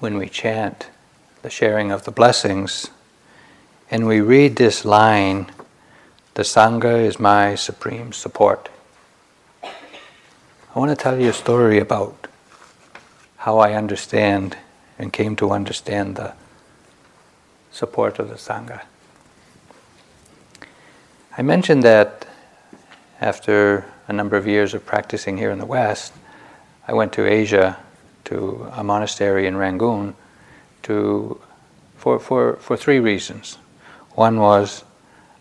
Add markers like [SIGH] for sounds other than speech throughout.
when we chant the sharing of the blessings and we read this line, the Sangha is my supreme support. I want to tell you a story about how I understand and came to understand the support of the Sangha. I mentioned that after a number of years of practicing here in the West, I went to Asia to a monastery in Rangoon to, for, for, for three reasons. One was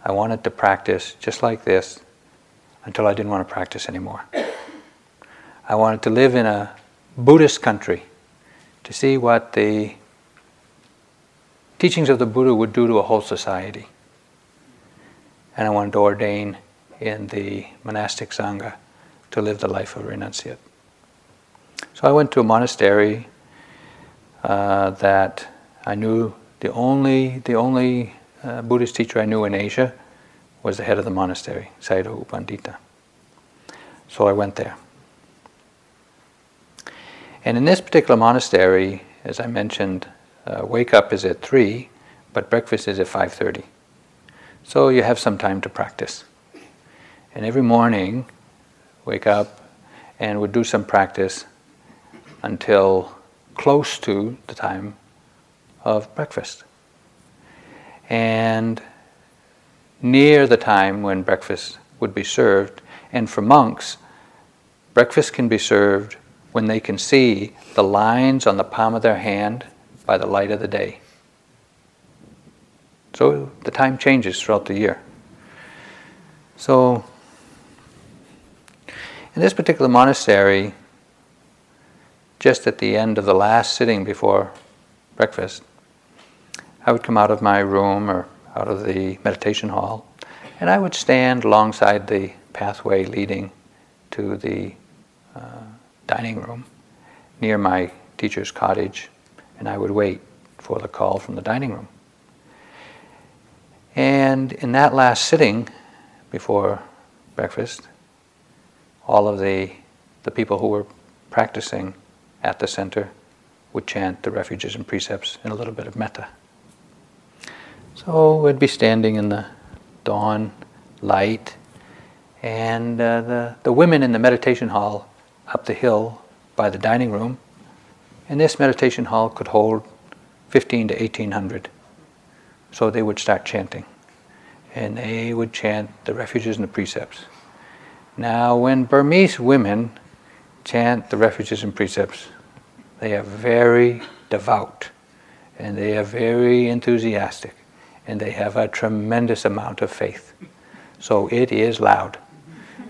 I wanted to practice just like this until I didn't want to practice anymore. I wanted to live in a Buddhist country to see what the teachings of the Buddha would do to a whole society. And I wanted to ordain in the monastic Sangha to live the life of a renunciate. So I went to a monastery uh, that I knew the only, the only uh, Buddhist teacher I knew in Asia was the head of the monastery, Sayadaw U Pandita. So I went there. And in this particular monastery, as I mentioned, uh, wake up is at 3, but breakfast is at 5.30. So you have some time to practice. And every morning, wake up and would do some practice until close to the time of breakfast. And near the time when breakfast would be served, and for monks, breakfast can be served when they can see the lines on the palm of their hand by the light of the day. So the time changes throughout the year. So, in this particular monastery, just at the end of the last sitting before breakfast, I would come out of my room or out of the meditation hall and I would stand alongside the pathway leading to the uh, dining room near my teacher's cottage and I would wait for the call from the dining room. And in that last sitting before breakfast, all of the, the people who were practicing at the center would chant the refuges and precepts in a little bit of metta. So we'd be standing in the dawn light, and uh, the, the women in the meditation hall up the hill by the dining room, and this meditation hall could hold 15 to 1800. So they would start chanting, and they would chant the refuges and the precepts. Now, when Burmese women chant the refuges and precepts, they are very devout and they are very enthusiastic and they have a tremendous amount of faith. So it is loud.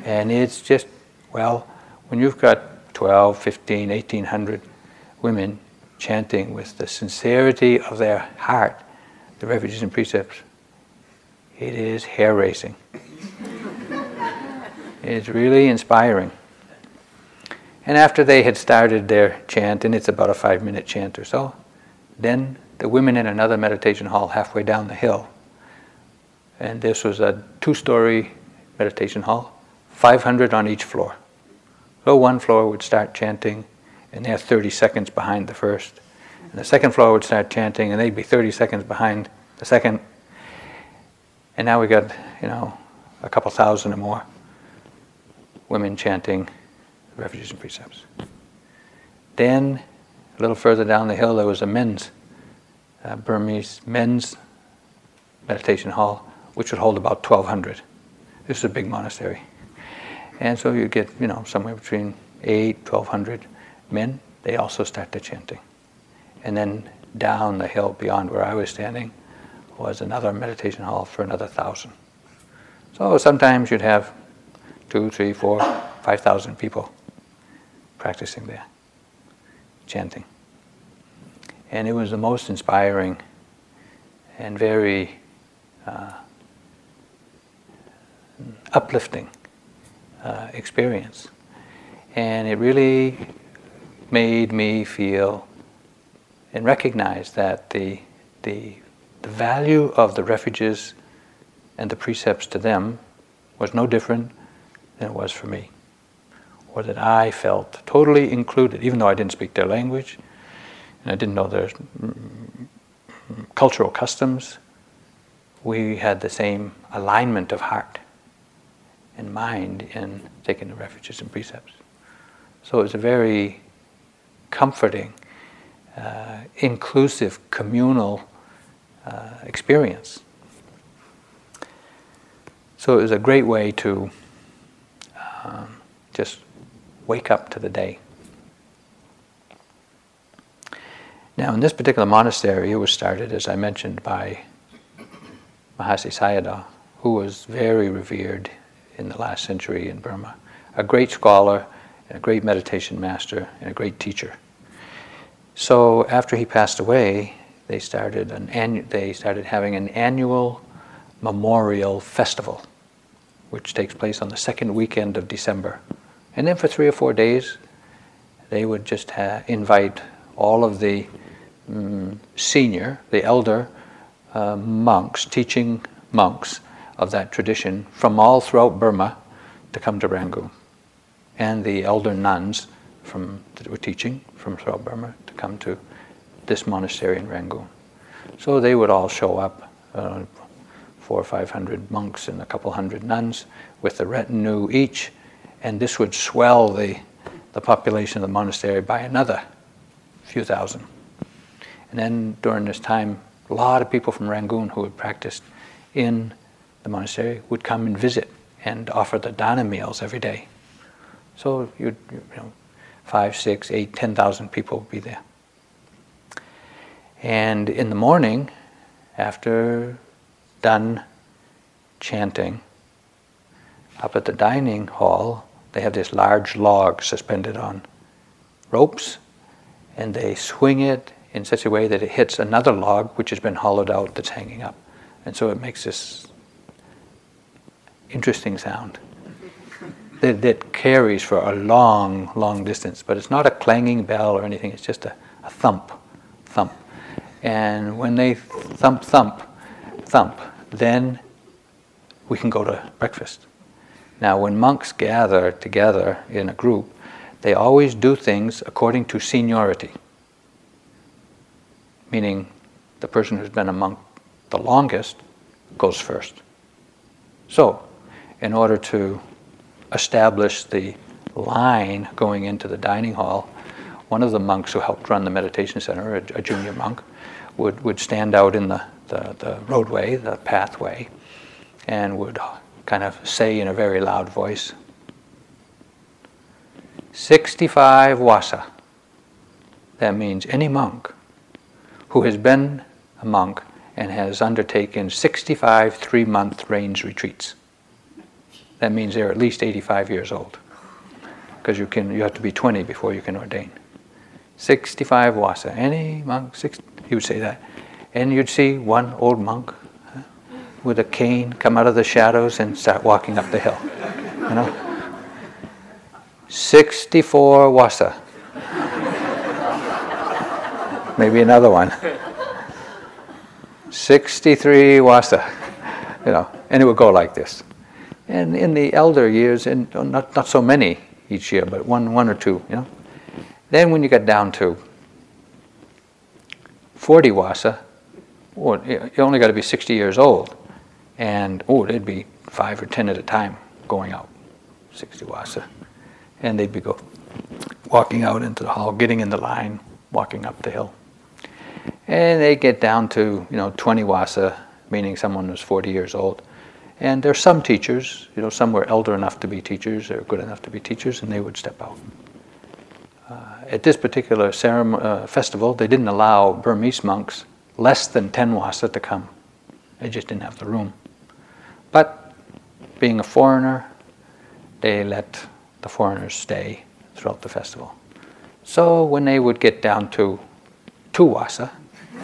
And it's just, well, when you've got 12, 15, 1800 women chanting with the sincerity of their heart the refuges and precepts, it is hair raising. it's really inspiring. And after they had started their chant, and it's about a five minute chant or so, then the women in another meditation hall halfway down the hill, and this was a two story meditation hall, 500 on each floor. So one floor would start chanting, and they're 30 seconds behind the first. And the second floor would start chanting, and they'd be 30 seconds behind the second. And now we got, you know, a couple thousand or more women chanting refuges and precepts. Then, a little further down the hill, there was a men's, uh, Burmese men's meditation hall, which would hold about 1,200. This is a big monastery. And so you get, you know, somewhere between 8, 1,200 men. They also start the chanting. And then down the hill beyond where I was standing was another meditation hall for another thousand. So sometimes you'd have two, three, four, five thousand people practicing there, chanting. And it was the most inspiring and very uh, uplifting uh, experience. And it really made me feel and recognize that the, the, the value of the refuges and the precepts to them was no different than it was for me or that I felt totally included, even though I didn't speak their language. And I didn't know their cultural customs, we had the same alignment of heart and mind in taking the refuges and precepts. So it was a very comforting, uh, inclusive, communal uh, experience. So it was a great way to um, just wake up to the day. Now, in this particular monastery, it was started, as I mentioned, by Mahasi Sayadaw, who was very revered in the last century in Burma, a great scholar, a great meditation master, and a great teacher. So after he passed away, they started an annu- they started having an annual memorial festival, which takes place on the second weekend of December, and then for three or four days, they would just ha- invite all of the um, senior, the elder uh, monks, teaching monks of that tradition from all throughout Burma to come to Rangoon. And the elder nuns from, that were teaching from throughout Burma to come to this monastery in Rangoon. So they would all show up, uh, four or five hundred monks and a couple hundred nuns with a retinue each, and this would swell the, the population of the monastery by another few thousand. And then during this time, a lot of people from Rangoon who had practiced in the monastery would come and visit and offer the dana meals every day. So you know, five, six, eight, ten thousand people would be there. And in the morning, after done chanting, up at the dining hall, they have this large log suspended on ropes, and they swing it in such a way that it hits another log which has been hollowed out that's hanging up. And so it makes this interesting sound [LAUGHS] that, that carries for a long, long distance. But it's not a clanging bell or anything, it's just a, a thump, thump. And when they thump, thump, thump, then we can go to breakfast. Now, when monks gather together in a group, they always do things according to seniority meaning the person who's been a monk the longest goes first. So, in order to establish the line going into the dining hall, one of the monks who helped run the meditation center, a, a junior monk, would, would stand out in the, the, the roadway, the pathway, and would kind of say in a very loud voice, 65 wasa. That means any monk who has been a monk and has undertaken 65 three month range retreats. That means they're at least 85 years old because you, can, you have to be 20 before you can ordain. 65 wasa. Any monk, six, he would say that. And you'd see one old monk with a cane come out of the shadows and start walking up the hill. You know? 64 wasa maybe another one. 63 wasa, you know, and it would go like this. And in the elder years, and not, not so many each year, but one, one or two, you know. Then when you get down to 40 wasa, oh, you only got to be 60 years old. And, oh, they'd be five or 10 at a time going out, 60 wasa. And they'd be go, walking out into the hall, getting in the line, walking up the hill. And they get down to, you know, 20 wasa, meaning someone who's 40 years old. And there's some teachers, you know, some were elder enough to be teachers or good enough to be teachers, and they would step out. Uh, at this particular ceremony, uh, festival, they didn't allow Burmese monks less than 10 wasa to come. They just didn't have the room. But being a foreigner, they let the foreigners stay throughout the festival. So when they would get down to two wasa. [LAUGHS]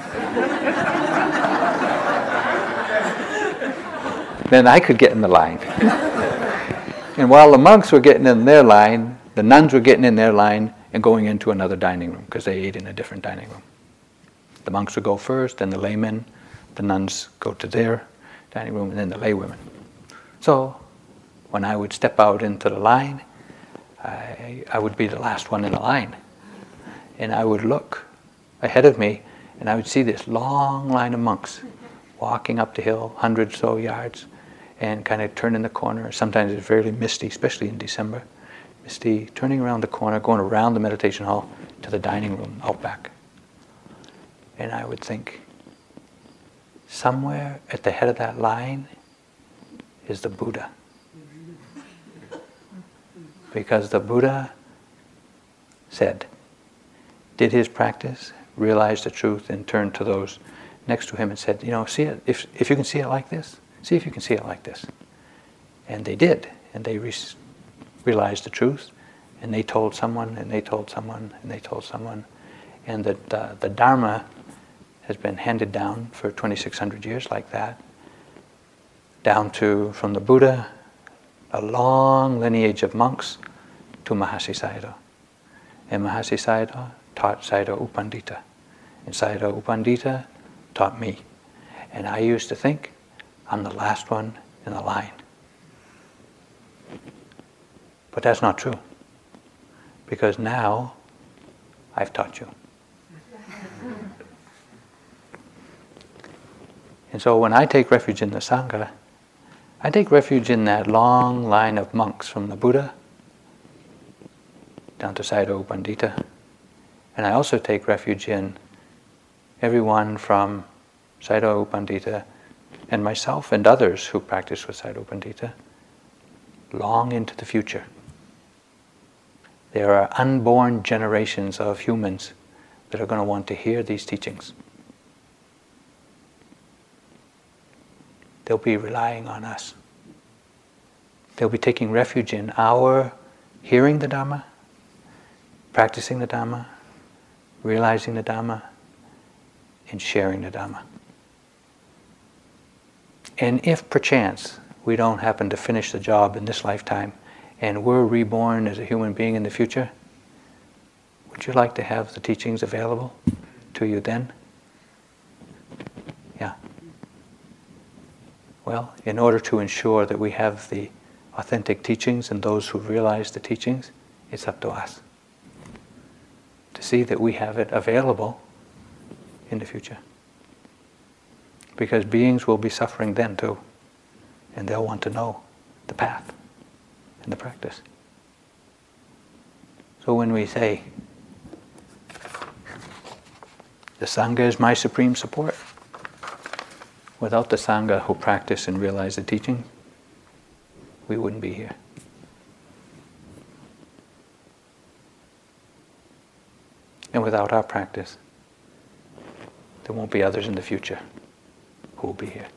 then I could get in the line. [LAUGHS] and while the monks were getting in their line, the nuns were getting in their line and going into another dining room because they ate in a different dining room. The monks would go first, then the laymen, the nuns go to their dining room, and then the laywomen. So when I would step out into the line, I, I would be the last one in the line. And I would look ahead of me, and I would see this long line of monks walking up the hill, hundred so yards, and kind of turning the corner. Sometimes it's fairly misty, especially in December. Misty, turning around the corner, going around the meditation hall to the dining room out back. And I would think, somewhere at the head of that line is the Buddha. Because the Buddha said, did his practice, realized the truth, and turned to those next to him and said, You know, see it, if, if you can see it like this, see if you can see it like this. And they did, and they re- realized the truth, and they told someone, and they told someone, and they told someone, and that uh, the Dharma has been handed down for 2,600 years like that, down to, from the Buddha, a long lineage of monks to Mahasi Sayadaw. And Mahasi Sayadaw taught Sayadaw U Pandita. And Sayadaw U Pandita taught me. And I used to think I'm the last one in the line. But that's not true. Because now I've taught you. And so when I take refuge in the Sangha, I take refuge in that long line of monks from the Buddha down to U Pandita. And I also take refuge in everyone from U Pandita and myself and others who practice with U Pandita long into the future. There are unborn generations of humans that are going to want to hear these teachings. They'll be relying on us. They'll be taking refuge in our hearing the Dharma, practicing the Dharma, realizing the Dhamma, and sharing the Dhamma. And if perchance we don't happen to finish the job in this lifetime and we're reborn as a human being in the future, would you like to have the teachings available to you then? Well, in order to ensure that we have the authentic teachings and those who realize the teachings, it's up to us to see that we have it available in the future. Because beings will be suffering then too, and they'll want to know the path and the practice. So when we say, the Sangha is my supreme support, without the Sangha who practice and realize the teaching, we wouldn't be here. And without our practice, there won't be others in the future who will be here.